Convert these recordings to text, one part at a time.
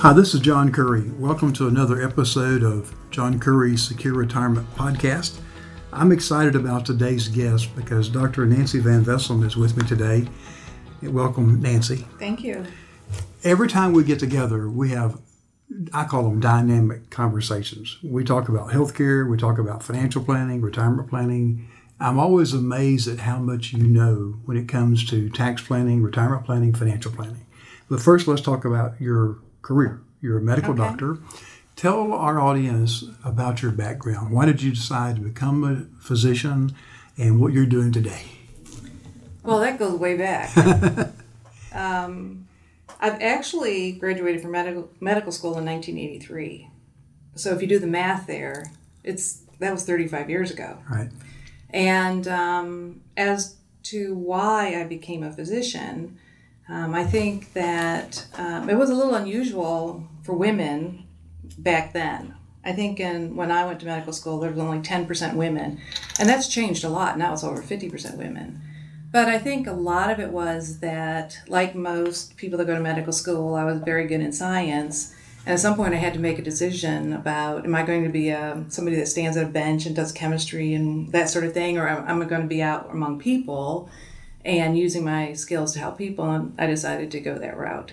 Hi, this is John Curry. Welcome to another episode of John Curry's Secure Retirement Podcast. I'm excited about today's guest because Dr. Nancy Van Vessem is with me today. Welcome, Nancy. Thank you. Every time we get together, we have, I call them dynamic conversations. We talk about healthcare, we talk about financial planning, retirement planning. I'm always amazed at how much you know when it comes to tax planning, retirement planning, financial planning. But first, let's talk about your career. You're a medical Okay. doctor. Tell our audience about your background. Why did you decide to become a physician and what you're doing today? Well, that goes way back. um, I've actually graduated from medical medical school in 1983. So if you do the math there, it's that was 35 years ago. Right. And um, as to why I became a physician, um, I think that um, it was a little unusual for women back then. I think in, when I went to medical school, there was only 10% women, and that's changed a lot. Now it's over 50% women. But I think a lot of it was that, like most people that go to medical school, I was very good in science. And at some point, I had to make a decision about am I going to be a, somebody that stands at a bench and does chemistry and that sort of thing, or am am I going to be out among people and using my skills to help people? And I decided to go that route.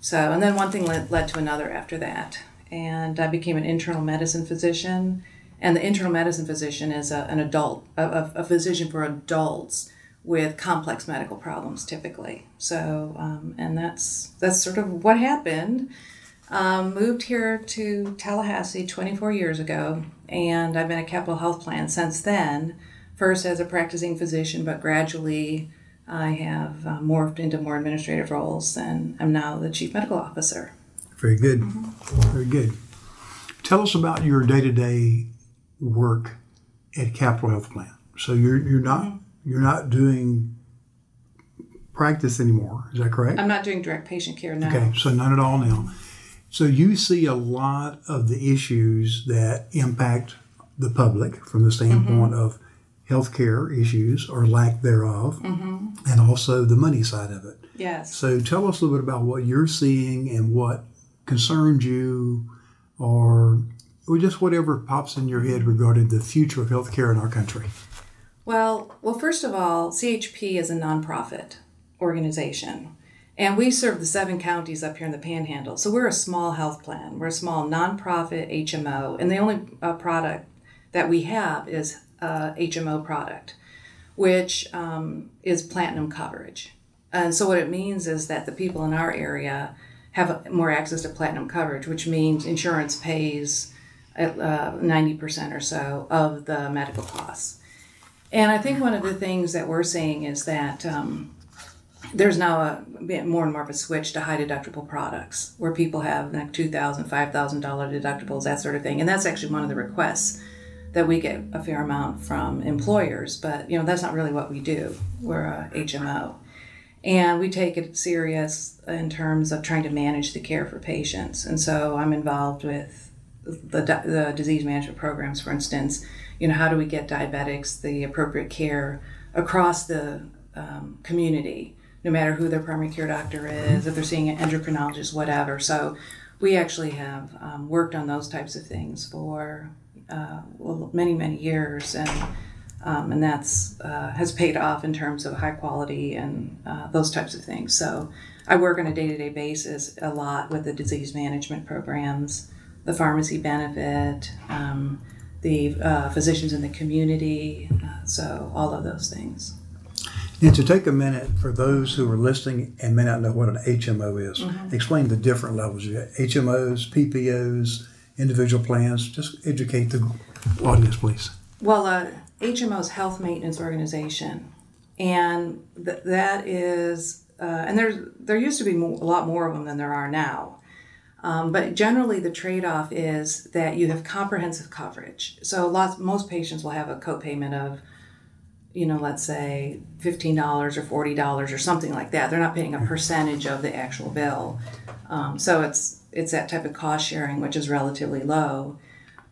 So, and then one thing led, led to another after that. And I became an internal medicine physician. And the internal medicine physician is a, an adult, a, a, physician for adults with complex medical problems typically. So, um, and that's that's sort of what happened. Um, moved here to Tallahassee 24 years ago, and I've been at Capital Health Plan since then. First as a practicing physician, but gradually I have uh, morphed into more administrative roles, and I'm now the chief medical officer. Very good. Mm-hmm. Very good. Tell us about your day to day work at Capital Health Plan. So you're you're not mm-hmm. you're not doing practice anymore. Is that correct? I'm not doing direct patient care now. Okay, so none at all now. So you see a lot of the issues that impact the public from the standpoint mm-hmm. of healthcare issues or lack thereof, and also the money side of it. Yes. So tell us a little bit about what you're seeing and what concerns you, or, or just whatever pops in your head regarding the future of healthcare in our country. Well, well, first of all, CHP is a nonprofit organization, and we serve the seven counties up here in the Panhandle. So we're a small health plan. We're a small nonprofit HMO, and the only uh, product that we have is a HMO product, which um, is platinum coverage. And so what it means is that the people in our area have more access to platinum coverage, which means insurance pays at uh, 90% or so of the medical costs. And I think one of the things that we're seeing is that um, there's now a bit more and more of a switch to high deductible products where people have like $2,000, $5,000 deductibles, that sort of thing. And that's actually one of the requests that we get a fair amount from employers. But, you know, that's not really what we do. We're a HMO. And we take it serious in terms of trying to manage the care for patients. And so I'm involved with the, the disease management programs, for instance. You know, how do we get diabetics the appropriate care across the um, community, no matter who their primary care doctor is, if they're seeing an endocrinologist, whatever. So we actually have um, worked on those types of things for uh, well, many, many years. And um, and that's uh, has paid off in terms of high quality and uh, those types of things. So I work on a day to day basis a lot with the disease management programs, the pharmacy benefit, um, the uh, physicians in the community, uh, so all of those things. And to take a minute for those who are listening and may not know what an HMO is, explain the different levels. You HMOs, PPOs, individual plans. Just educate the audience, please. Well, uh, HMO is Health Maintenance Organization, and th- that is, uh, and there's there used to be mo- a lot more of them than there are now. Um, but generally, the trade-off is that you have comprehensive coverage. So, lots most patients will have a copayment of, you know, let's say fifteen dollars or forty dollars or something like that. They're not paying a percentage of the actual bill. Um, so it's it's that type of cost sharing, which is relatively low.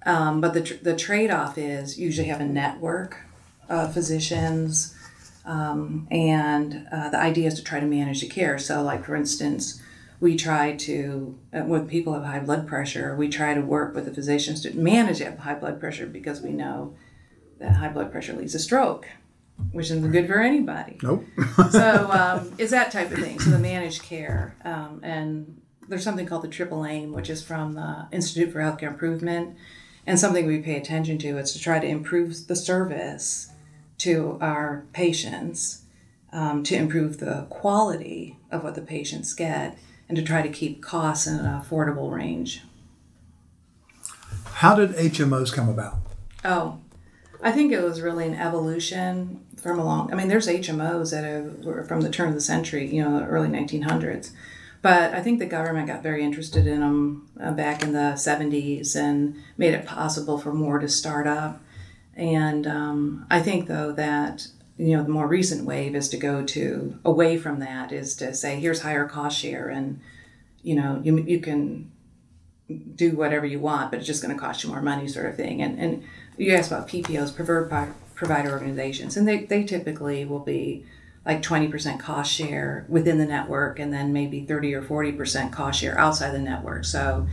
Um, but the, tr- the trade off is usually have a network of physicians, um, and uh, the idea is to try to manage the care. So, like for instance, we try to, uh, when people have high blood pressure, we try to work with the physicians to manage that high blood pressure because we know that high blood pressure leads to stroke, which isn't good for anybody. Nope. so um, it's that type of thing. So the managed care, um, and there's something called the triple aim, which is from the Institute for Healthcare Improvement, and something we pay attention to is to try to improve the service to our patients, um, to improve the quality of what the patients get, and to try to keep costs in an affordable range. How did HMOs come about? Oh, I think it was really an evolution from a long. I mean, there's HMOs that are, from the turn of the century, you know, the early 1900s. But I think the government got very interested in them uh, back in the 70s and made it possible for more to start up. And um, I think, though, that you know the more recent wave is to go to away from that is to say here's higher cost share and you know you, you can do whatever you want but it's just going to cost you more money sort of thing and and you asked about ppos preferred provider organizations and they, they typically will be like 20% cost share within the network and then maybe 30 or 40% cost share outside the network so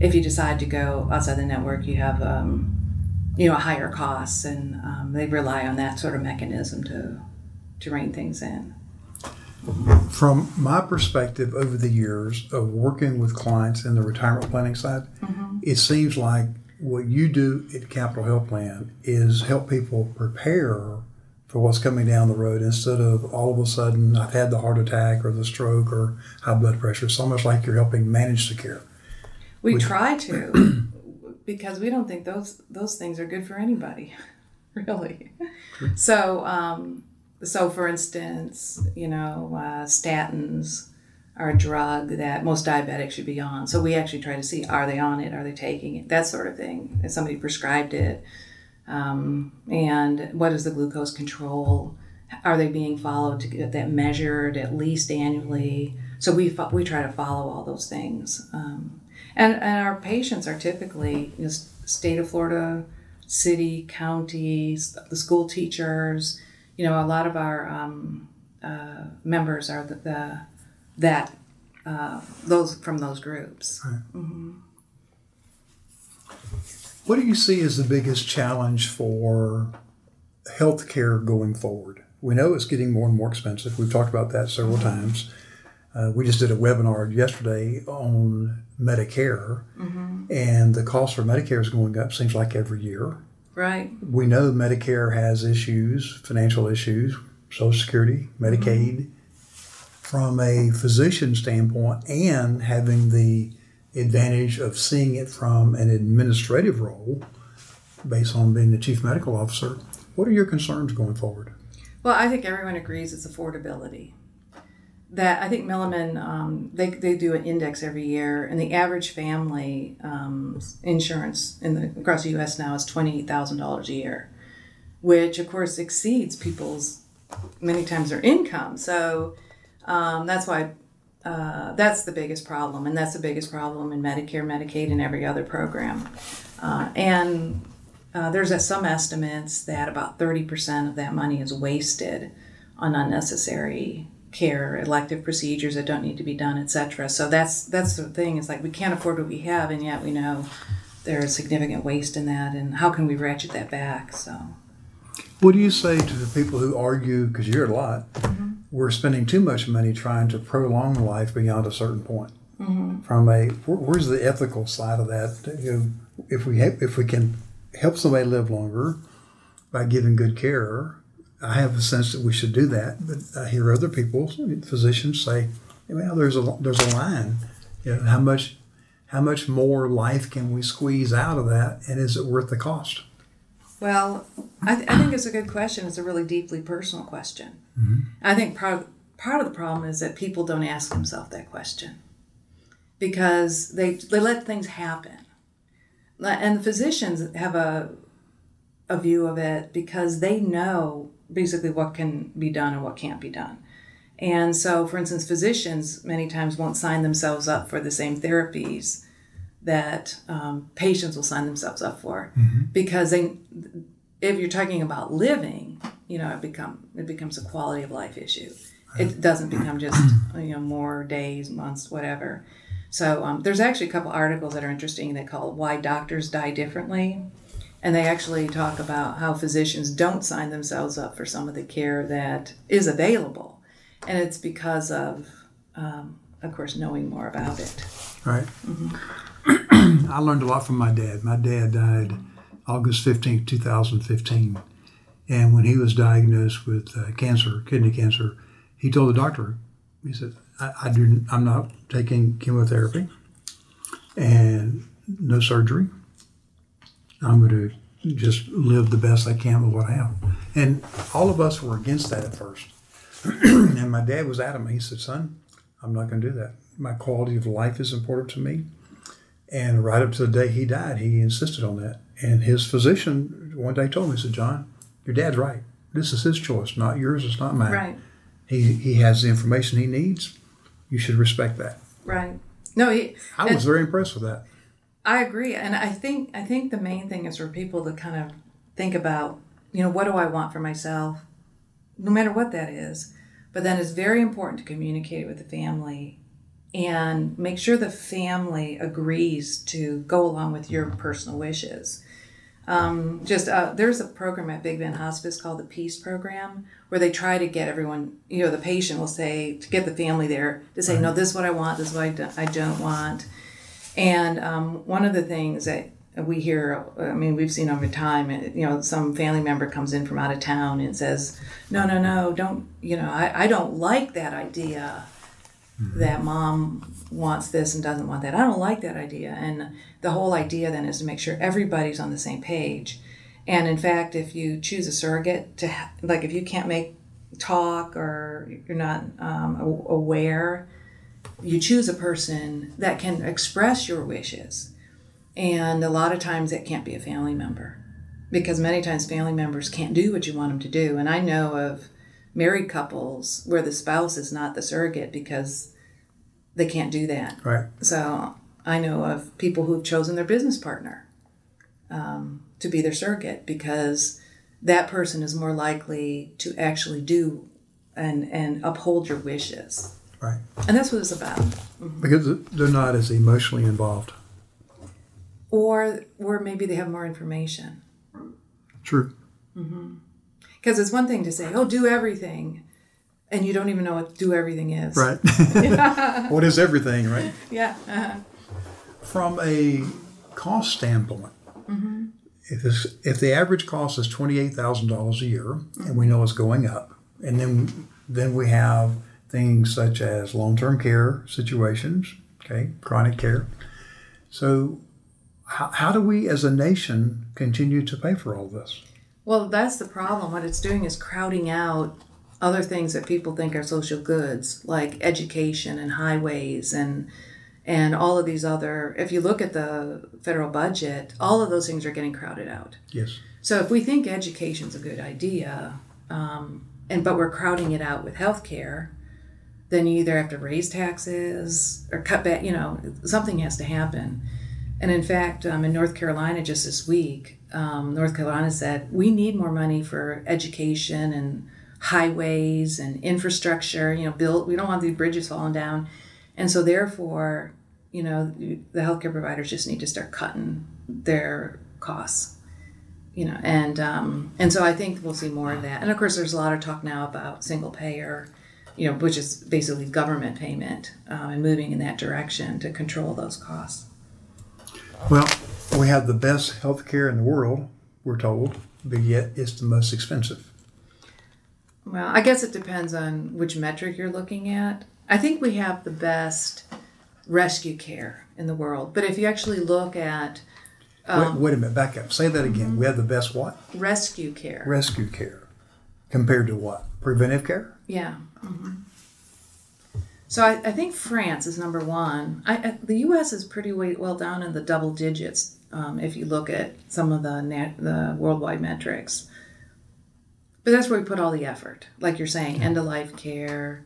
if you decide to go outside the network you have um, you know a higher costs and um, they rely on that sort of mechanism to to rein things in from my perspective over the years of working with clients in the retirement planning side mm-hmm. it seems like what you do at capital health plan is help people prepare for what's coming down the road instead of all of a sudden I've had the heart attack or the stroke or high blood pressure. It's almost like you're helping manage the care. We try to because we don't think those those things are good for anybody, really. So, um, so for instance, you know, uh, statins are a drug that most diabetics should be on. So we actually try to see are they on it, are they taking it, that sort of thing. If somebody prescribed it, um, and what is the glucose control? Are they being followed to get that measured at least annually? So we we try to follow all those things. Um, and, and our patients are typically you know, state of Florida, city, county, the school teachers. You know, a lot of our um, uh, members are the, the that uh, those from those groups. Right. Mm-hmm. What do you see as the biggest challenge for healthcare going forward? We know it's getting more and more expensive. We've talked about that several times. Uh, we just did a webinar yesterday on Medicare, mm-hmm. and the cost for Medicare is going up. Seems like every year. Right. We know Medicare has issues, financial issues, Social Security, Medicaid. Mm-hmm. From a physician standpoint, and having the advantage of seeing it from an administrative role, based on being the chief medical officer, what are your concerns going forward? Well, I think everyone agrees it's affordability that I think Milliman um, they, they do an index every year, and the average family um, insurance in the across the U.S. now is twenty eight thousand dollars a year, which of course exceeds people's many times their income. So um, that's why uh, that's the biggest problem, and that's the biggest problem in Medicare, Medicaid, and every other program. Uh, and uh, there's some estimates that about thirty percent of that money is wasted on unnecessary care, elective procedures that don't need to be done, etc. So that's that's the thing. It's like we can't afford what we have, and yet we know there's significant waste in that, and how can we ratchet that back? So, what do you say to the people who argue? Because you hear it a lot. Mm-hmm. We're spending too much money trying to prolong life beyond a certain point. Mm-hmm. From a where's the ethical side of that? You know, if we if we can help somebody live longer by giving good care, I have a sense that we should do that, but I hear other people, physicians, say, "Well, there's a there's a line. You know, how much how much more life can we squeeze out of that, and is it worth the cost?" Well, I, th- I think it's a good question. It's a really deeply personal question. Mm-hmm. I think part part of the problem is that people don't ask themselves that question because they they let things happen, and the physicians have a a view of it because they know basically what can be done and what can't be done. And so, for instance, physicians many times won't sign themselves up for the same therapies that um, patients will sign themselves up for mm-hmm. because they, if you're talking about living, you know, it become it becomes a quality of life issue. It doesn't become just you know more days, months, whatever. So um, there's actually a couple articles that are interesting. They call "Why Doctors Die Differently," and they actually talk about how physicians don't sign themselves up for some of the care that is available, and it's because of, um, of course, knowing more about it. Right. I learned a lot from my dad. My dad died August 15th, 2015. And when he was diagnosed with uh, cancer, kidney cancer, he told the doctor, he said, I, I do, I'm not taking chemotherapy and no surgery. I'm going to just live the best I can with what I have. And all of us were against that at first. and my dad was adamant. He said, Son, I'm not going to do that. My quality of life is important to me. And right up to the day he died, he insisted on that. And his physician one day told me, he said, John, your dad's right. This is his choice, not yours. It's not mine. Right. He, he has the information he needs. You should respect that. Right. No, he, I was very impressed with that. I agree, and I think I think the main thing is for people to kind of think about, you know, what do I want for myself, no matter what that is. But then it's very important to communicate with the family, and make sure the family agrees to go along with your personal wishes. Um, just uh, there's a program at Big Bend Hospice called the Peace Program where they try to get everyone. You know, the patient will say to get the family there to say, no, this is what I want, this is what I don't, I don't want. And um, one of the things that we hear, I mean, we've seen over time, you know, some family member comes in from out of town and says, no, no, no, don't, you know, I, I don't like that idea that mom wants this and doesn't want that. I don't like that idea. And the whole idea then is to make sure everybody's on the same page. And in fact, if you choose a surrogate to, ha- like, if you can't make talk or you're not um, aware, you choose a person that can express your wishes. And a lot of times it can't be a family member because many times family members can't do what you want them to do. And I know of married couples where the spouse is not the surrogate because they can't do that. Right. So I know of people who've chosen their business partner um, to be their surrogate because that person is more likely to actually do and, and uphold your wishes. Right. And that's what it's about. Because they're not as emotionally involved. Or, or maybe they have more information. True. Because it's one thing to say, oh, do everything, and you don't even know what do everything is. Right. what is everything, right? Yeah. Uh-huh. From a cost standpoint, if, this, if the average cost is $28,000 a year, and we know it's going up, and then, then we have things such as long term care situations, okay, chronic care. So, how, how do we as a nation continue to pay for all this? Well, that's the problem. What it's doing is crowding out other things that people think are social goods, like education and highways and and all of these other. If you look at the federal budget, all of those things are getting crowded out. Yes. So if we think education's a good idea, um, and but we're crowding it out with healthcare, then you either have to raise taxes or cut back. You know, something has to happen. And in fact, um, in North Carolina just this week, um, North Carolina said we need more money for education and highways and infrastructure. You know, build. We don't want these bridges falling down, and so therefore, you know, the healthcare providers just need to start cutting their costs you know and um, and so i think we'll see more of that and of course there's a lot of talk now about single payer you know which is basically government payment um, and moving in that direction to control those costs Well, we have the best health care in the world, we're told, but yet it's the most expensive. well i guess it depends on which metric you're looking at i think we have the best rescue care in the world but if you actually look at wait, wait a minute, back up. Say that again. We have the best what? rescue care Rescue care. Compared to what? Preventive care? Yeah. hmm So I, I think France is number one. I, I, the U.S. is pretty well down in the double digits um, if you look at some of the nat, the worldwide metrics. But that's where we put all the effort, like you're saying, end of life care.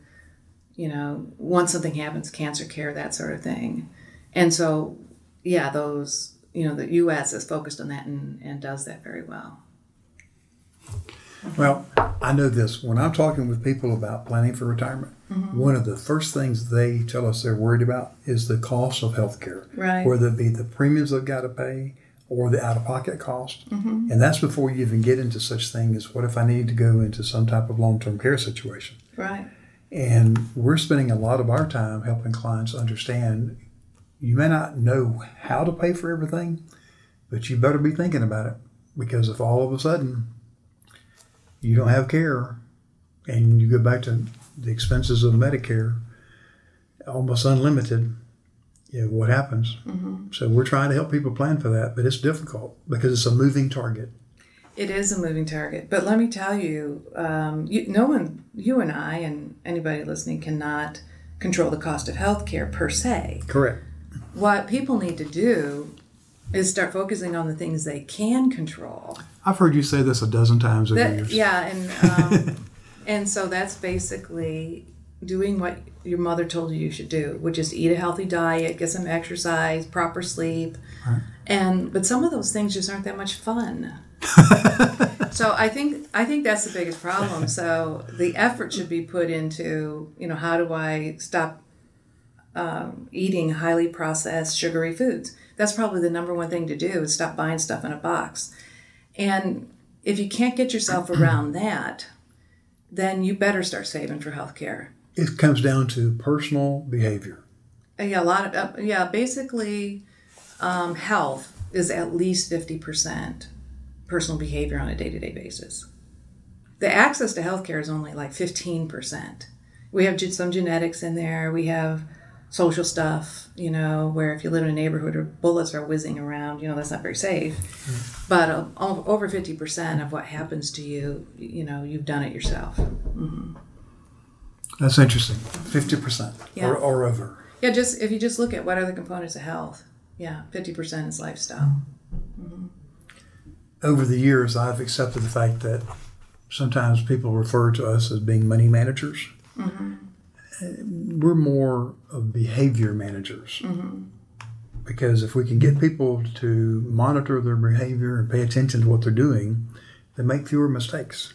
You know, once something happens, cancer care, that sort of thing. And so, yeah, those you know, the U.S. is focused on that and, and does that very well. Well, I know this when I'm talking with people about planning for retirement. Mm-hmm. One of the first things they tell us they're worried about is the cost of health care, Right. whether it be the premiums they've got to pay or the out of pocket cost. Mm-hmm. And that's before you even get into such thing as what if I need to go into some type of long term care situation. Right. And we're spending a lot of our time helping clients understand you may not know how to pay for everything, but you better be thinking about it because if all of a sudden you don't have care and you go back to the expenses of Medicare, almost unlimited, you know, what happens? So we're trying to help people plan for that, but it's difficult because it's a moving target. It is a moving target, but let me tell you, um, you, no one, you and I, and anybody listening, cannot control the cost of healthcare per se. Correct. What people need to do is start focusing on the things they can control. I've heard you say this a dozen times over That, years. yeah, and um, and so that's basically doing what your mother told you you should do, which is eat a healthy diet, get some exercise, proper sleep, and but some of those things just aren't that much fun. so I think I think that's the biggest problem. So the effort should be put into you know how do I stop um, eating highly processed sugary foods. That's probably the number one thing to do is stop buying stuff in a box. And if you can't get yourself around that, then you better start saving for healthcare. It comes down to personal behavior. Yeah, a lot of uh, yeah. Basically, um, health is at least fifty percent personal behavior on a day to day basis. The access to healthcare is only like fifteen percent. We have some genetics in there. We have social stuff, you know, where if you live in a neighborhood where bullets are whizzing around, you know, that's not very safe. Mm-hmm. But uh, over fifty percent of what happens to you, you know, you've done it yourself. Mm-hmm. That's interesting. Fifty percent Yeah. or, or over. Yeah, just if you just look at what are the components of health, yeah, fifty percent is lifestyle. Mm-hmm. Over the years, I've accepted the fact that sometimes people refer to us as being money managers. We're more of behavior managers. Because if we can get people to monitor their behavior and pay attention to what they're doing, they make fewer mistakes.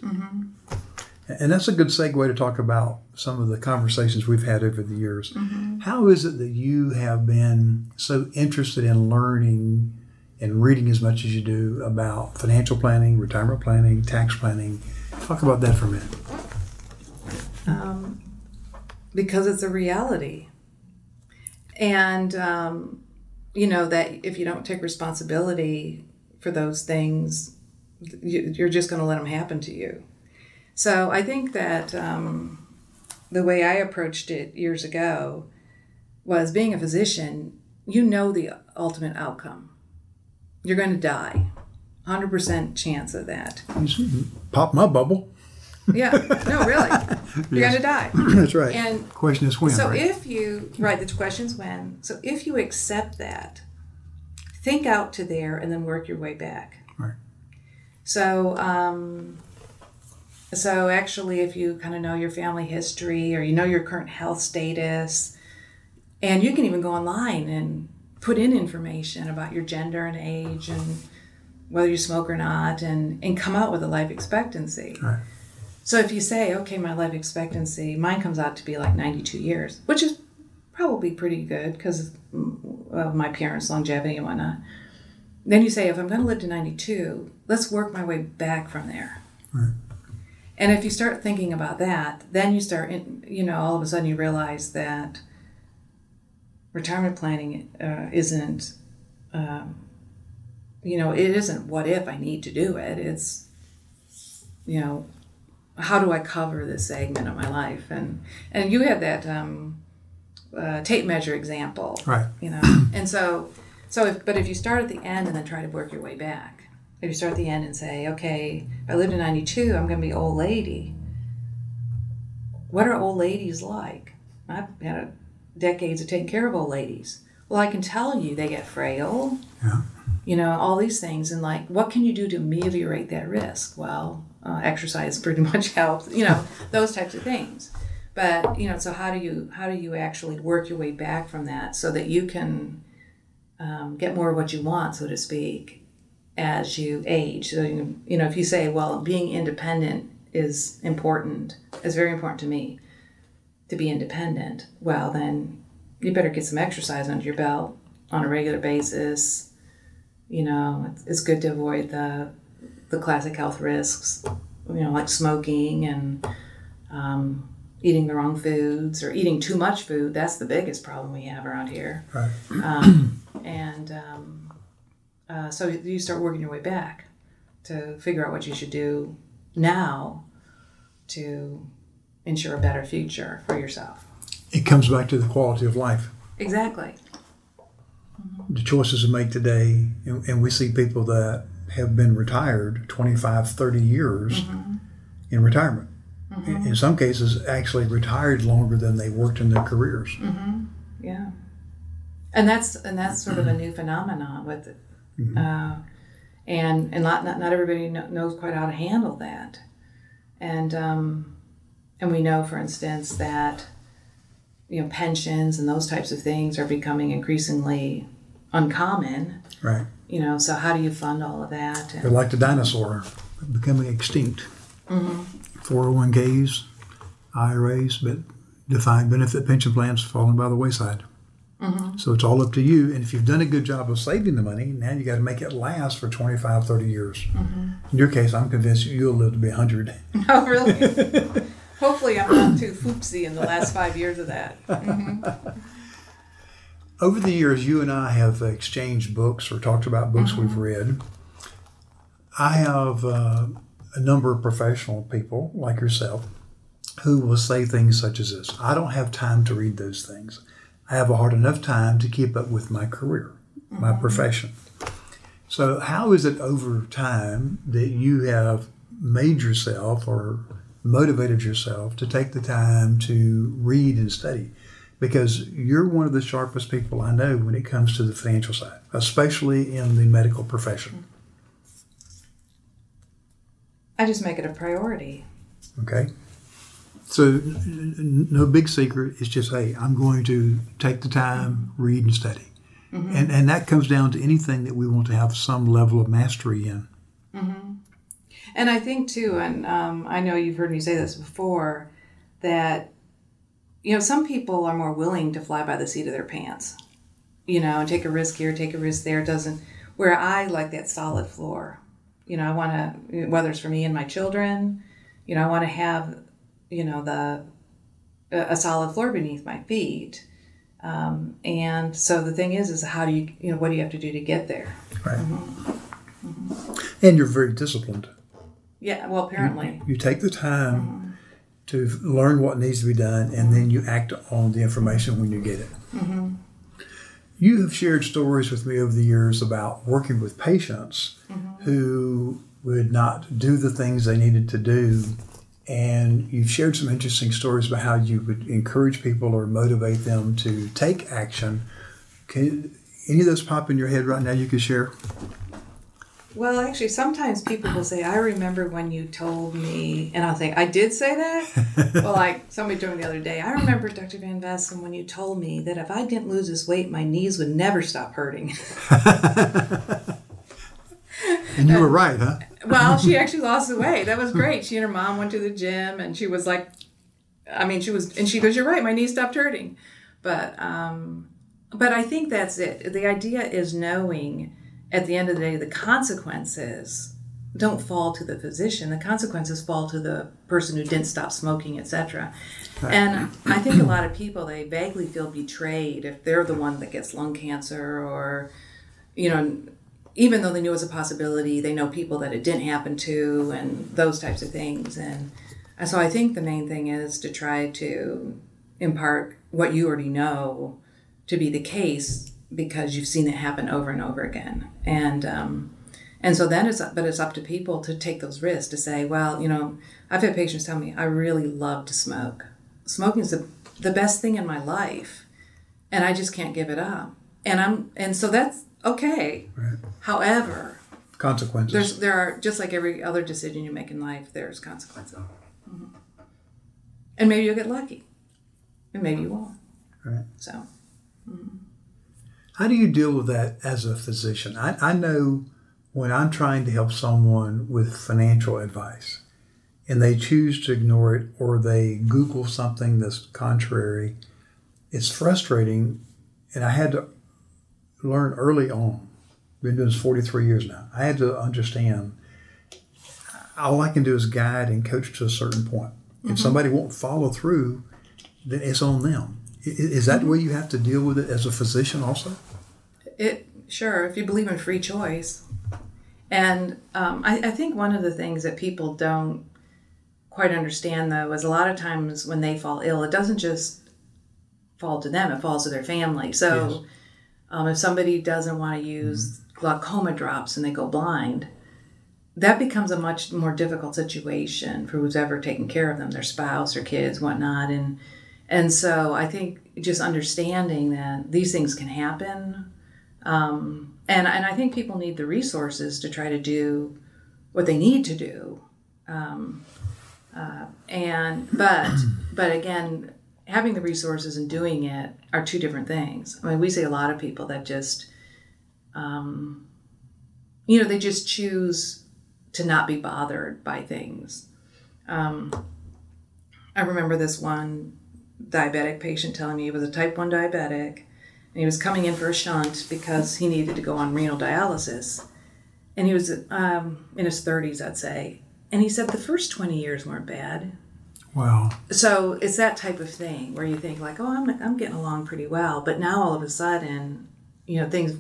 And that's a good segue to talk about some of the conversations we've had over the years. How is it that you have been so interested in learning and reading as much as you do about financial planning, retirement planning, tax planning? Talk about that for a minute. Um, because it's a reality, and um, you know that if you don't take responsibility for those things, you, you're just going to let them happen to you. So I think that um, the way I approached it years ago was being a physician. You know the ultimate outcome. You're going to die. 100% chance of that. Pop my bubble. Yeah, no, really. You're going to die. That's right. And Question is when, so right? if you right, the question's when. So if you accept that, think out to there and then work your way back. Right. So um, so actually, if you kind of know your family history or you know your current health status, and you can even go online and put in information about your gender and age and whether you smoke or not, and and come out with a life expectancy. Right. So if you say, okay, my life expectancy, mine comes out to be like 92 years, which is probably pretty good because of my parents' longevity and whatnot. Then you say, if I'm going to live to 92, let's work my way back from there. Right. And if you start thinking about that, then you start, in, you know, all of a sudden you realize that retirement planning uh, isn't, um, you know, it isn't what if I need to do it. It's, you know, how do I cover this segment of my life? And and you had that um, uh, tape measure example, Right. you know, and so so if but if you start at the end and then try to work your way back, if you start at the end and say, okay, I lived in '92, I'm going to be old lady. What are old ladies like? I've had a, decades of taking care of old ladies. Well, I can tell you they get frail. Yeah. You know all these things, and like, what can you do to ameliorate that risk? Well, uh, exercise pretty much helps. You know those types of things. But you know, so how do you how do you actually work your way back from that so that you can um, get more of what you want, so to speak, as you age? So you, you know, if you say, well, being independent is important, is very important to me to be independent, well, then you better get some exercise under your belt on a regular basis. You know, it's, it's good to avoid the the classic health risks, you know, like smoking and um, eating the wrong foods or eating too much food. That's the biggest problem we have around here. Right. Um, and um, uh, so you start working your way back to figure out what you should do now to ensure a better future for yourself. It comes back to the quality of life. Exactly. The choices we make today, and, and we see people that have been retired 25, 30 years in retirement. In, in some cases, actually retired longer than they worked in their careers. Yeah. And that's and that's sort of a new phenomenon with it. Uh, and and not, not not everybody knows quite how to handle that. And um, and we know, for instance, that you know pensions and those types of things are becoming increasingly uncommon. Right. You know, so how do you fund all of that? They're like the dinosaur, becoming extinct. Mm-hmm. 401ks, IRAs, but defined benefit pension plans falling by the wayside. Mm-hmm. So it's all up to you. And if you've done a good job of saving the money, now you got to make it last for 25, 30 years. Mm-hmm. In your case, I'm convinced you'll live to be 100. oh, really? Hopefully, I'm not too foopsy in the last five years of that. Over the years, you and I have exchanged books or talked about books we've read. I have uh, a number of professional people like yourself who will say things such as this I don't have time to read those things. I have a hard enough time to keep up with my career, my profession. So, how is it over time that you have made yourself or motivated yourself to take the time to read and study? Because you're one of the sharpest people I know when it comes to the financial side, especially in the medical profession. I just make it a priority. Okay. So, no big secret. It's just, hey, I'm going to take the time, read, and study. And, and that comes down to anything that we want to have some level of mastery in. And I think too, and um, I know you've heard me say this before, that you know some people are more willing to fly by the seat of their pants, you know, and take a risk here, take a risk there. Doesn't where I like that solid floor. You know, I want to whether it's for me and my children, you know, I want to have you know the a a solid floor beneath my feet. Um, and so the thing is, is how do you, you know, what do you have to do to get there? Right. Mm-hmm. Mm-hmm. And you're very disciplined. Yeah, well, apparently. You take the time mm-hmm. To learn what needs to be done, and then you act on the information when you get it. Mm-hmm. You have shared stories with me over the years about working with patients mm-hmm. who would not do the things they needed to do. And you've shared some interesting stories about how you would encourage people or motivate them to take action. Can any of those pop in your head right now you could share? Well, actually, sometimes people will say, I remember when you told me, and I'll say, I did say that. well, like somebody told me the other day, I remember, Dr. Van Vessem, when you told me that if I didn't lose this weight, my knees would never stop hurting. And you were right, huh? well, she actually lost the weight. That was great. She and her mom went to the gym, and she was like, I mean, she was, and she goes, You're right, my knees stopped hurting. But, um, but I think that's it. The idea is knowing at the end of the day, the consequences don't fall to the physician. The consequences fall to the person who didn't stop smoking, etc. And I think a lot of people they vaguely feel betrayed if they're the one that gets lung cancer or, you know, even though they knew it was a possibility, they know people that it didn't happen to, and those types of things. And and so I think the main thing is to try to impart what you already know to be the case because you've seen it happen over and over again. And um, and so then it's but it's up to people to take those risks to say, well, you know, I've had patients tell me I really love to smoke. Smoking is the the best thing in my life, and I just can't give it up. And I'm and so that's okay. Right. However, Consequences. there's there are just like every other decision you make in life, there's consequences. Mhm. And maybe you'll get lucky, and maybe you won't. Right. So How do you deal with that as a physician? I, I know when I'm trying to help someone with financial advice, and they choose to ignore it or they Google something that's contrary, it's frustrating. And I had to learn early on, been doing this 43 years now, I had to understand all I can do is guide and coach to a certain point. If mm-hmm. somebody won't follow through, then it's on them. Is that mm-hmm. the way you have to deal with it as a physician also? It sure if you believe in free choice, and um, I, I think one of the things that people don't quite understand though is a lot of times when they fall ill, it doesn't just fall to them; it falls to their family. So, um, if somebody doesn't want to use glaucoma drops and they go blind, that becomes a much more difficult situation for who's ever taking care of them, their spouse or kids, whatnot, and and so I think just understanding that these things can happen um, and and I think people need the resources to try to do what they need to do. Um, uh, and but but again, having the resources and doing it are two different things. I mean, we see a lot of people that just, um, you know, they just choose to not be bothered by things. Um, I remember this one diabetic patient telling me he was a type one diabetic and he was coming in for a shunt because he needed to go on renal dialysis. And he was um, in his 30s, I'd say. And he said the first 20 years weren't bad. Wow. So it's that type of thing where you think like, oh, I'm, I'm getting along pretty well. But now all of a sudden, you know, things,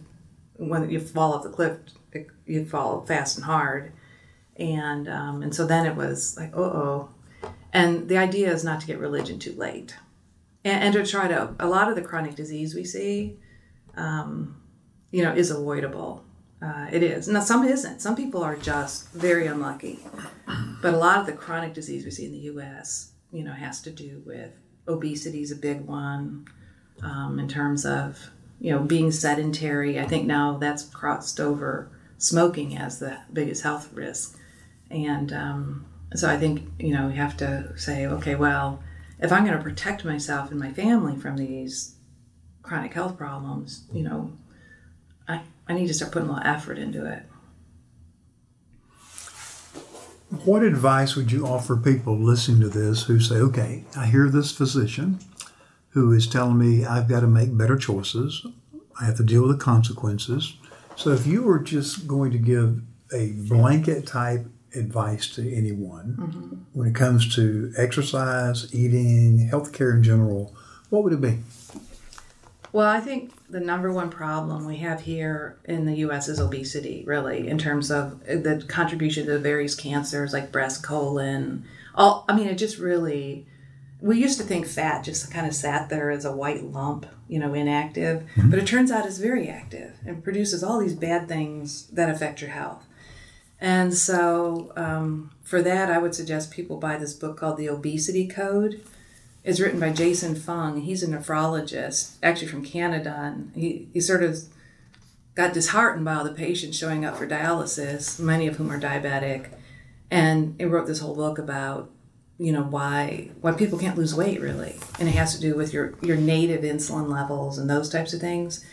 when you fall off the cliff, it, you fall fast and hard. And, um, and so then it was like, uh-oh. And the idea is not to get religion too late and, and to try to a lot of the chronic disease we see um, you know is avoidable. Uh, it is. Now some isn't. Some people are just very unlucky. But a lot of the chronic disease we see in the us you know has to do with obesity is a big one um, in terms of you know being sedentary. I think now that's crossed over smoking as the biggest health risk. And um, so i think you know we have to say okay well if I'm going to protect myself and my family from these chronic health problems, you know, I, I need to start putting a little effort into it. What advice would you offer people listening to this who say, okay, I hear this physician who is telling me I've got to make better choices, I have to deal with the consequences. So if you were just going to give a blanket type advice to anyone mm-hmm. when it comes to exercise, eating, healthcare in general, what would it be? Well, I think the number one problem we have here in the U.S. is obesity, really, in terms of the contribution to various cancers like breast, colon. All I mean, it just really. We used to think fat just kind of sat there as a white lump, you know, inactive, mm-hmm. but it turns out it's very active and produces all these bad things that affect your health. And so, um, for that, I would suggest people buy this book called The Obesity Code. It's written by Jason Fung. He's a nephrologist, actually from Canada, and he, he sort of got disheartened by all the patients showing up for dialysis, many of whom are diabetic. And he wrote this whole book about, you know, why why people can't lose weight really. And it has to do with your, your native insulin levels and those types of things.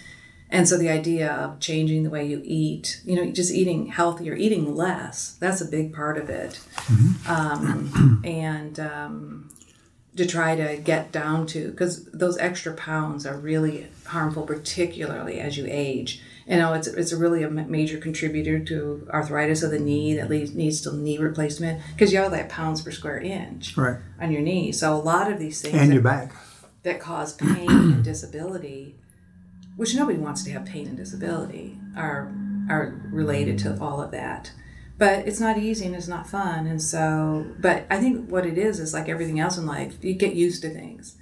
And so the idea of changing the way you eat, you know, just eating healthier, eating less, that's a big part of it. Mm-hmm. Um, and um, to try to get down to, because those extra pounds are really harmful, particularly as you age. You know, it's, it's really a major contributor to arthritis of the knee that leads, needs to knee replacement because you have that pounds per square inch right. on your knee. So a lot of these things and that, your back that cause pain and disability which nobody wants to have pain and disability, are are related to all of that. But it's not easy and it's not fun. And so, but I think what it is is like everything else in life, you get used to things.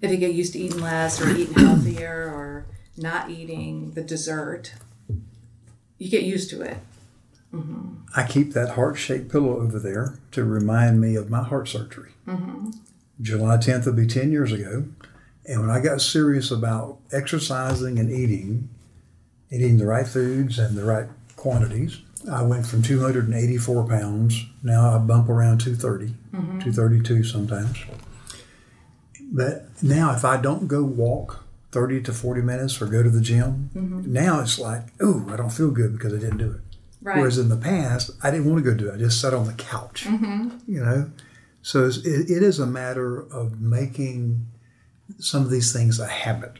If you get used to eating less or eating healthier or not eating the dessert, you get used to it. Mm-hmm. I keep that heart shaped pillow over there to remind me of my heart surgery. Mm-hmm. July 10th will be 10 years ago. And when I got serious about exercising and eating, eating the right foods and the right quantities, I went from 284 pounds. Now I bump around 230, mm-hmm. 232 sometimes. But now, if I don't go walk 30 to 40 minutes or go to the gym, mm-hmm. now it's like, oh, I don't feel good because I didn't do it. Right. Whereas in the past, I didn't want to go do it. I just sat on the couch, Mm-hmm. you know. So it's, it, it is a matter of making some of these things a habit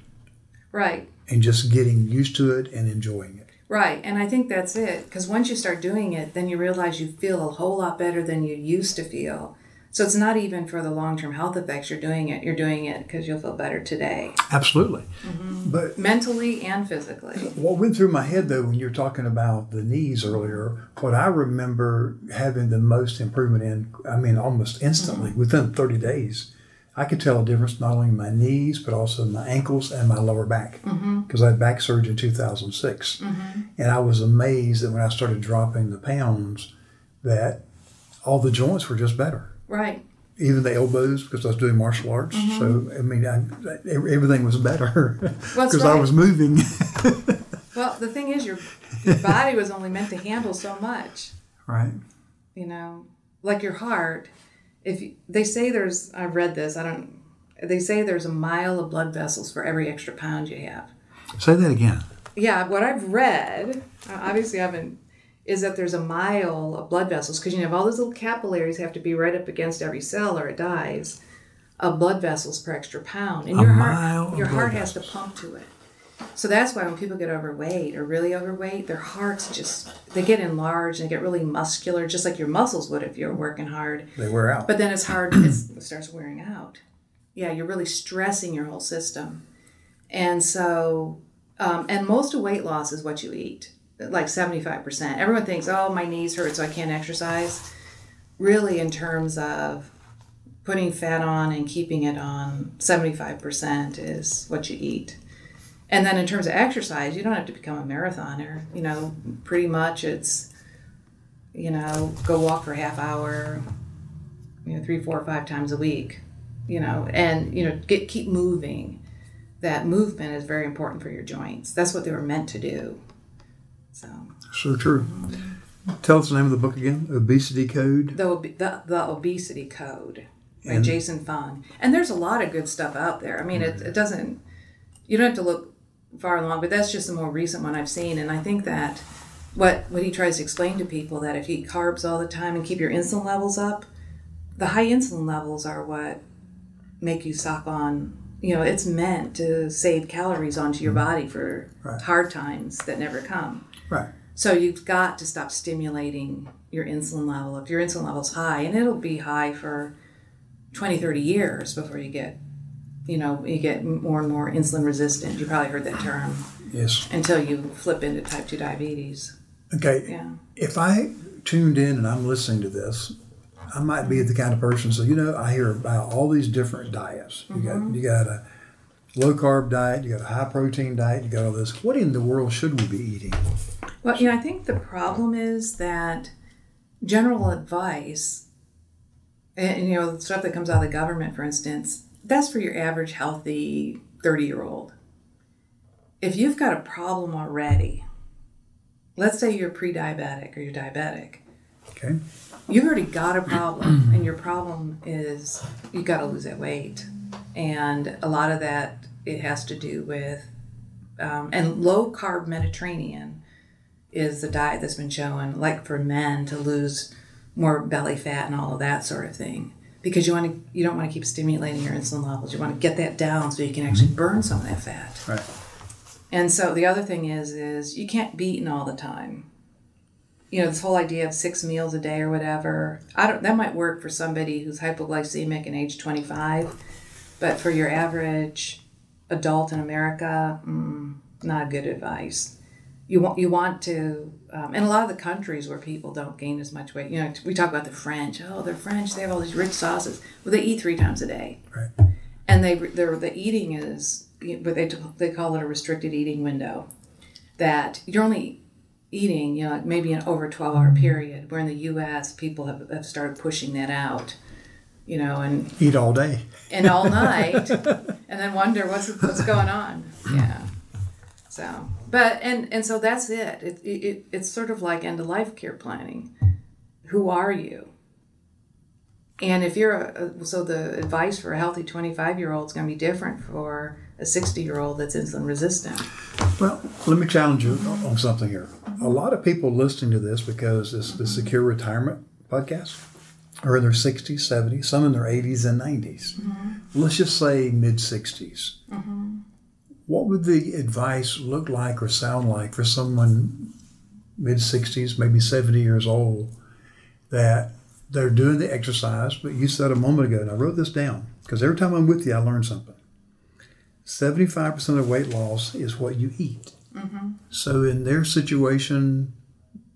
Right. and just getting used to it and enjoying it. Right, and I think that's it. Because once you start doing it, then you realize you feel a whole lot better than you used to feel. So it's not even for the long term health effects you're doing it. You're doing it because you'll feel better today, Absolutely. Mm-hmm. But mentally and physically. what went through my head though when you were talking about the knees earlier, what I remember having the most improvement in, I mean, almost instantly mm-hmm. within 30 days, I could tell a difference not only in my knees but also in my ankles and my lower back mm-hmm. because I had back surgery in 2006, mm-hmm. and I was amazed that when I started dropping the pounds, that all the joints were just better. Right, Even the elbows, because I was doing martial arts. Mm-hmm. So I mean, I, everything was better because I was moving. Well, the thing is, your, your body was only meant to handle so much. right. You know, like your heart. If you, they say there's, i've read this. I don't. They say there's a mile of blood vessels for every extra pound you have. Say that again. Yeah, what I've read, uh, obviously I haven't, is that there's a mile of blood vessels because you have all those little capillaries have to be right up against every cell or it dies. Of blood vessels per extra pound, and A your heart, your heart has to pump to it. So that's why when people get overweight or really overweight, their hearts just they get enlarged and they get really muscular, just like your muscles would if you're working hard. They wear out. But then it's hard, it's, it starts wearing out. Yeah, you're really stressing your whole system. And so, um, and most of weight loss is what you eat, like 75%. Everyone thinks, oh, my knees hurt, so I can't exercise. Really, in terms of putting fat on and keeping it on, 75% is what you eat. And then in terms of exercise, you don't have to become a marathoner. You know, pretty much it's, you know, go walk for a half hour, you know, three, four, or five times a week, you know, and, you know, get, keep moving. That movement is very important for your joints. That's what they were meant to do. So so true. Tell us the name of the book again. Obesity Code. the, the, the obesity code by And- Jason Fung. And there's a lot of good stuff out there. I mean, it, it doesn't, you don't have to look far along, but that's just the more recent one I've seen. And I think that what, what he tries to explain to people that if you eat carbs all the time and keep your insulin levels up, the high insulin levels are what make you suck on, you know, it's meant to save calories onto your mm-hmm. body for Right. hard times that never come. Right. So you've got to stop stimulating your insulin level. If your insulin level's high, and it'll be high for 20, 30 years before you get, you know, you get more and more insulin resistant. You probably heard that term Yes. until you flip into type 2 diabetes. Okay. Yeah. If I tuned in and I'm listening to this, I might be the kind of person. So you know, I hear about all these different diets. You got mm-hmm. you got a low carb diet. You got a high protein diet. You got all this. What in the world should we be eating? Well, you know, I think the problem is that general advice, and you know, the stuff that comes out of the government, for instance, that's for your average healthy 30 year old. If you've got a problem already, let's say you're pre diabetic or you're diabetic, Okay. you've already got a problem, and your problem is you've got to lose that weight. And a lot of that, it has to do with, um, and low carb Mediterranean is the diet that's been shown, like for men, to lose more belly fat and all of that sort of thing. Because you want to, you don't want to keep stimulating your insulin levels. You want to get that down so you can actually burn some of that fat. Right. And so the other thing is, is you can't be eating all the time. You know, this whole idea of six meals a day or whatever. I don't. That might work for somebody who's hypoglycemic and age twenty five, but for your average adult in America, mm, not good advice. You want you want to, um, and a lot of the countries where people don't gain as much weight. You know, we talk about the French. Oh, they're French. They have all these rich sauces. Well, they eat three times a day Right. and they they're, the eating is but they they call it a restricted eating window that you're only eating you know like maybe an over 12 hour period where in the us people have, have started pushing that out you know and Eat all day. and all night and then wonder what's what's going on yeah so but and and so that's it it, it it's sort of like end of life care planning who are you and if you're a, a so the advice for a healthy 25 year old is going to be different for a 60 year old that's insulin resistant Well, let me challenge you on something here. A lot of people listening to this because it's the Secure Retirement podcast are in their 60s, 70s, some in their 80s and 90s. Mm-hmm. Let's just say mid 60s. What would the advice look like or sound like for someone mid 60s, maybe 70 years old, that they're doing the exercise, but you said a moment ago, and I wrote this down because every time I'm with you, I learn something. 75% of weight loss is what you eat. Mm-hmm. So, in their situation,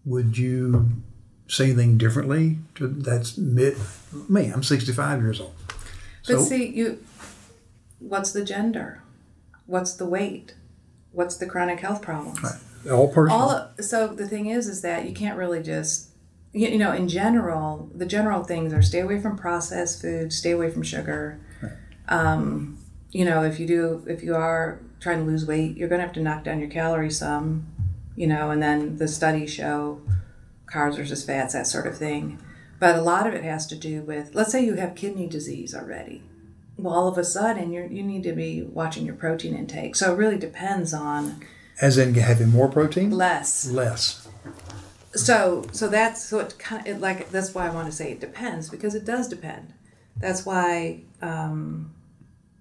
would you say anything differently? To, that's mid me. I'm 65 years old. But see, you, what's the gender? What's the weight? What's the chronic health problems? all personal. All so the thing is, is that you can't really just, you, you know, in general, the general things are stay away from processed food, stay away from sugar. Um, you know, if you do, if you are trying to lose weight, you're going to have to knock down your calories some, you know, and then the studies show carbs versus fats, that sort of thing. But a lot of it has to do with, let's say you have kidney disease already. Well, all of a sudden, you you need to be watching your protein intake. So it really depends on As in having more protein? less. Less. So so that's so it kind of it, like that's why I want to say it depends because it does depend. That's why um,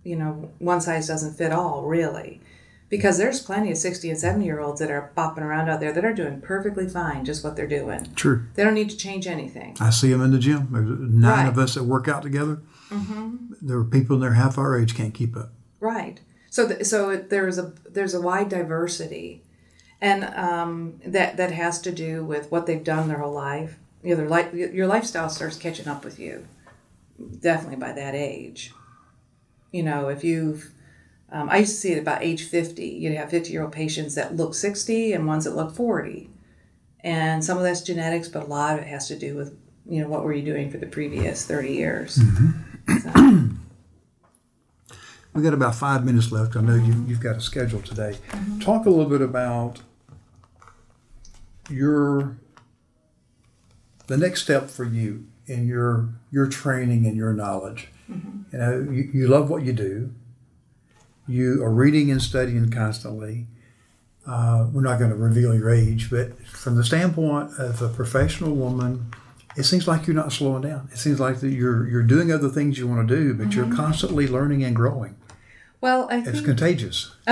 you know one size doesn't fit all really, because there's plenty of sixty and seventy year olds that are bopping around out there that are doing perfectly fine just what they're doing. True. They don't need to change anything. I see them in the gym. There's nine Right. Mm-hmm. of us that work out together. There are people in there half our age can't keep up. Right. So th- so there's a there's a wide diversity, and um, that that has to do with what they've done their whole life. You know, their life your lifestyle starts catching up with you, definitely by that age. You know, if you've um, I used to see it about age 50. You'd have 50 year old patients that look 60 and ones that look 40. And some of that's genetics, but a lot of it has to do with, you know, what were you doing for the previous 30 years. So, We've got about five minutes left. I know you, you've got a schedule today. Mm-hmm. Talk a little bit about your the next step for you in your your training and your knowledge. Mm-hmm. You know, you, you love what you do. You are reading and studying constantly. Uh, we're not going to reveal your age, but from the standpoint of a professional woman, it seems like you're not slowing down. It seems like that you're you're doing other things you want to do, but you're constantly learning and growing. well, I It's think contagious.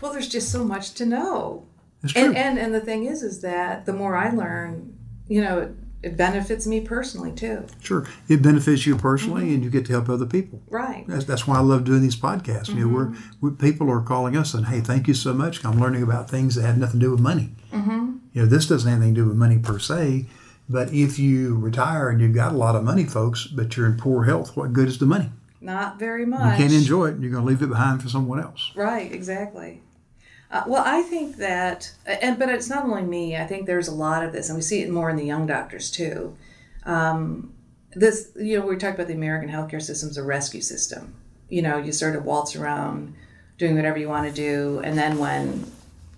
Well, there's just so much to know. It's true. And, and and the thing is, is that the more I learn, you know, it, it benefits me personally too. sure, it benefits you personally, and you get to help other people. Right. That's, that's why I love doing these podcasts. You know, we're, we people are calling us and hey, thank you so much. I'm learning about things that have nothing to do with money. Mm-hmm. You know, this doesn't have anything to do with money per se. But if you retire and you've got a lot of money, folks, but you're in poor health, what good is the money? Not very much. You can't enjoy it. and You're going to leave it behind for someone else. Right. Exactly. Uh, well, I think that, and but it's not only me. I think there's a lot of this, and we see it more in the young doctors too. Um, this, you know, we talked about the American healthcare system's a rescue system. You know, you sort of waltz around doing whatever you want to do, and then when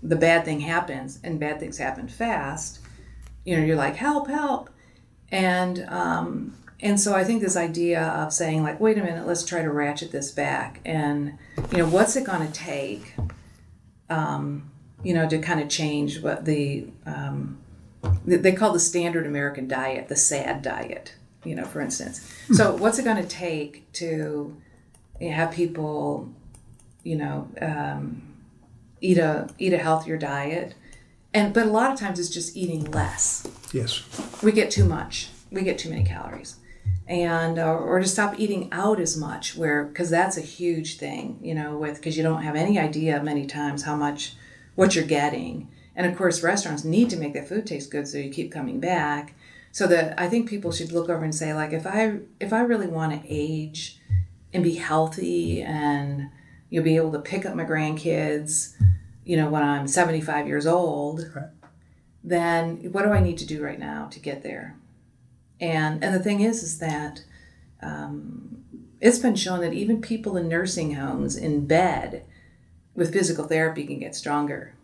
the bad thing happens, and bad things happen fast, you know, you're like, help, help, and um, and so I think this idea of saying like, wait a minute, let's try to ratchet this back, and you know, what's it going to take? Um, you know, to kind of change what the um, they call the standard American diet the sad diet. You know, for instance. So, what's it going to take to have people, you know, um, eat a eat a healthier diet? And but a lot of times it's just eating less Yes. we get too much we get too many calories and uh, or to stop eating out as much where because that's a huge thing you know with because you don't have any idea many times how much what you're getting and of course restaurants need to make that food taste good so you keep coming back so that i think people should look over and say like if i if i really want to age and be healthy and you'll be able to pick up my grandkids you know when i'm 75 years old Right. then what do I need to do right now to get there? And and the thing is, is that um, it's been shown that even people in nursing homes in bed with physical therapy can get stronger.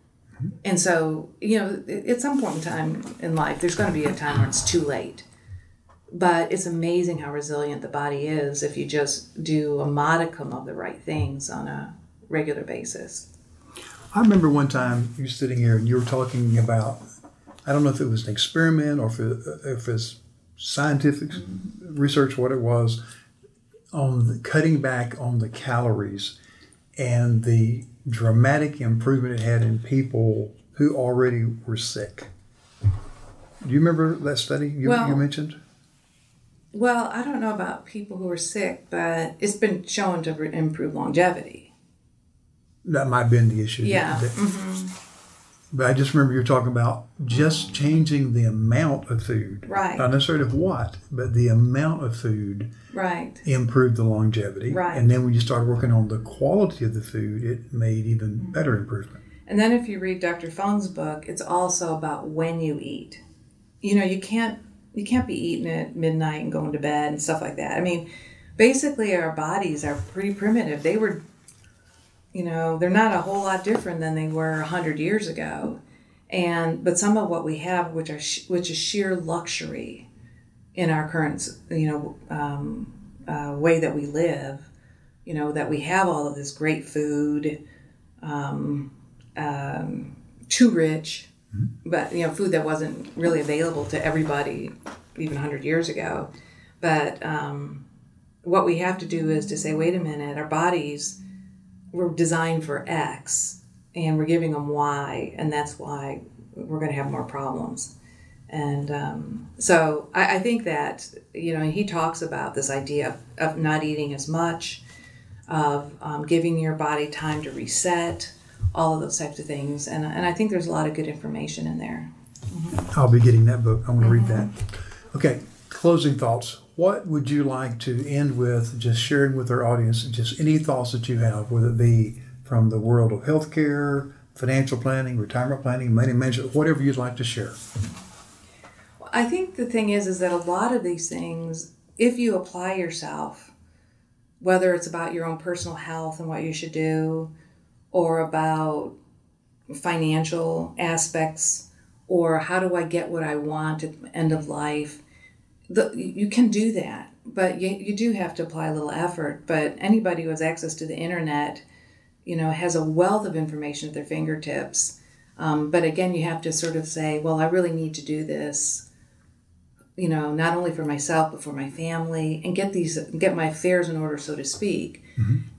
And so, you know, at some point in time in life, there's going to be a time where it's too late. But it's amazing how resilient the body is if you just do a modicum of the right things on a regular basis. I remember one time you were sitting here and you were talking about, I don't know if it was an experiment or if, it, if it's scientific research, what it was, on the, cutting back on the calories and the dramatic improvement it had in people who already were sick. Do you remember that study you, Well- you mentioned? Well, I don't know about people who are sick, but it's been shown to improve longevity. That might have been the issue. Yeah. That- mm-hmm. But I just remember you were talking about just changing the amount of food. Right. Not necessarily of what, but the amount of food Right. improved the longevity. Right. And then when you started working on the quality of the food, it made even mm-hmm. better improvement. And then if you read Dr. Fung's book, it's also about when you eat. You know, you can't you can't be eating at midnight and going to bed and stuff like that. I mean, basically our bodies are pretty primitive. They were you know, they're not a whole lot different than they were 100 years ago. And but some of what we have which are sh- which is sheer luxury in our current, you know, um, uh, way that we live, you know, that we have all of this great food, um, um, too rich, but you know, food that wasn't really available to everybody even 100 years ago. But um, what we have to do is to say, wait a minute, our bodies were designed for X, and we're giving them Y, and that's why we're going to have more problems. And um, so I, I think that, you know, he talks about this idea of, of not eating as much, of um, giving your body time to reset, all of those types of things. And, and I think there's a lot of good information in there. I'll be getting that book. I want to read that. Mm-hmm. Okay, closing thoughts. What would you like to end with, just sharing with our audience, just any thoughts that you have, whether it be from the world of healthcare, financial planning, retirement planning, money management, whatever you'd like to share? I think the thing is, is that a lot of these things, if you apply yourself, whether it's about your own personal health and what you should do, or about financial aspects, or how do I get what I want at the end of life, the, you can do that. But you, you do have to apply a little effort. But anybody who has access to the internet, you know, has a wealth of information at their fingertips. Um, but again, you have to sort of say, well, I really need to do this you know, not only for myself but for my family, and get these get my affairs in order, so to speak.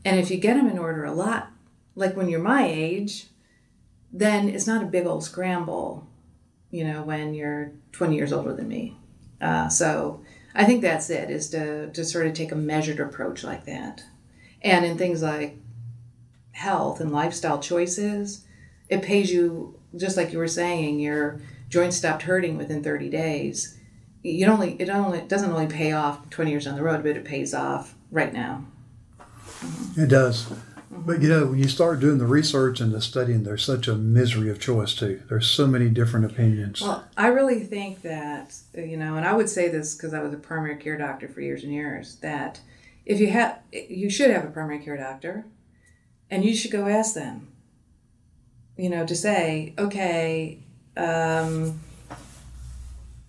And if you get them in order a lot, like when you're my age, then it's not a big old scramble, you know, when you're 20 years older than me. Uh, so I think that's it, is to to sort of take a measured approach like that, and in things like health and lifestyle choices, it pays you just like you were saying, your joints stopped hurting within 30 days. You only it only it doesn't only pay off 20 years down the road but it pays off right now. It does. But you know, when you start doing the research and the studying, there's such a misery of choice too. There's so many different opinions. well i really think that you know and i would say this because i was a primary care doctor for years and years that if you have you should have a primary care doctor and you should go ask them you know to say okay um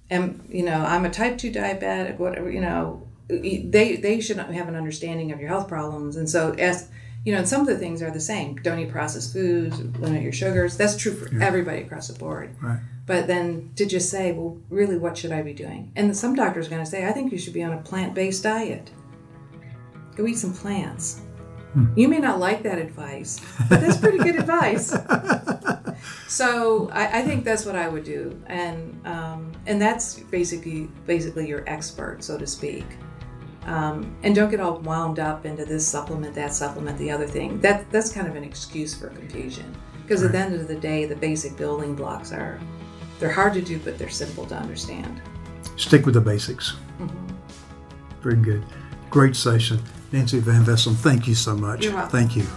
and you know i'm a type 2 diabetic whatever you know they they should have an understanding of your health problems and so ask you know and some of the things are the same. Don't eat processed foods limit your sugars. That's true for everybody across the board. Right. but then to just say well really what should i be doing? And some doctors are going to say i think you should be on a plant-based diet. Go eat some plants. You may not like that advice but that's pretty good advice. So I, I think that's what I would do, and um, and that's basically basically your expert, so to speak. Um, and don't get all wound up into this supplement, that supplement, the other thing. That that's kind of an excuse for confusion, because at the end of the day, the basic building blocks are they're hard to do, but they're simple to understand. Stick with the basics. Mm-hmm. Very good. Great session. Nancy Van Vessem, thank you so much. You're welcome. Thank you.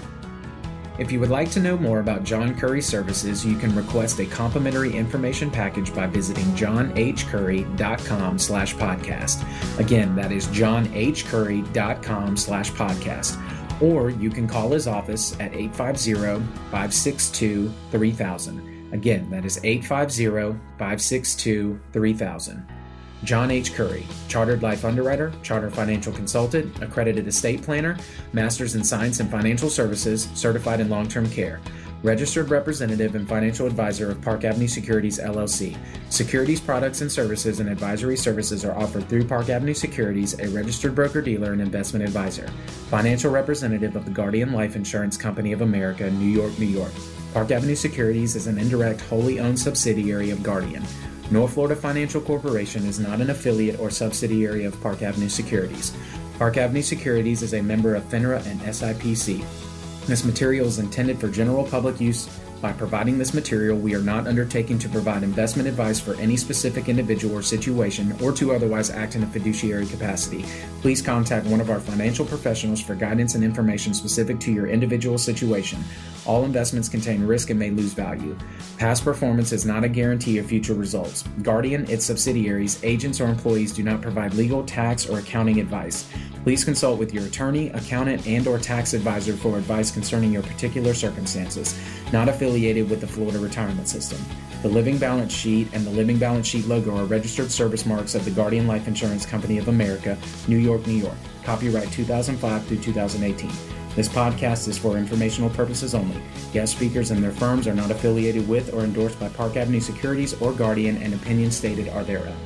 If you would like to know more about John Curry services, you can request a complimentary information package by visiting johnhcurry.com slash podcast. Again, that is johnhcurry.com slash podcast. Or you can call his office at 850-562-3000. Again, that is 850-562-3000. John H. Curry, Chartered Life Underwriter, Chartered Financial Consultant, Accredited Estate Planner, Masters in Science and Financial Services, Certified in Long Term Care registered representative and financial advisor of Park Avenue Securities LLC. Securities products and services and advisory services are offered through Park Avenue Securities, a registered broker dealer and investment advisor. Financial representative of the Guardian Life Insurance Company of America, New York, New York. Park Avenue Securities is an indirect, wholly owned subsidiary of Guardian. North Florida Financial Corporation is not an affiliate or subsidiary of Park Avenue Securities. Park Avenue Securities is a member of FINRA and SIPC. This material is intended for general public use. By providing this material, we are not undertaking to provide investment advice for any specific individual or situation or to otherwise act in a fiduciary capacity. Please contact one of our financial professionals for guidance and information specific to your individual situation. All investments contain risk and may lose value. Past performance is not a guarantee of future results. Guardian, its subsidiaries, agents, or employees do not provide legal, tax, or accounting advice. Please consult with your attorney, accountant, and or tax advisor for advice concerning your particular circumstances. Not affiliated with the Florida Retirement System. The Living Balance Sheet and the Living Balance Sheet logo are registered service marks of the Guardian Life Insurance Company of America, New York, New York. Copyright 2005 through 2018. This podcast is for informational purposes only. Guest speakers and their firms are not affiliated with or endorsed by Park Avenue Securities or Guardian, and opinions stated are thereof.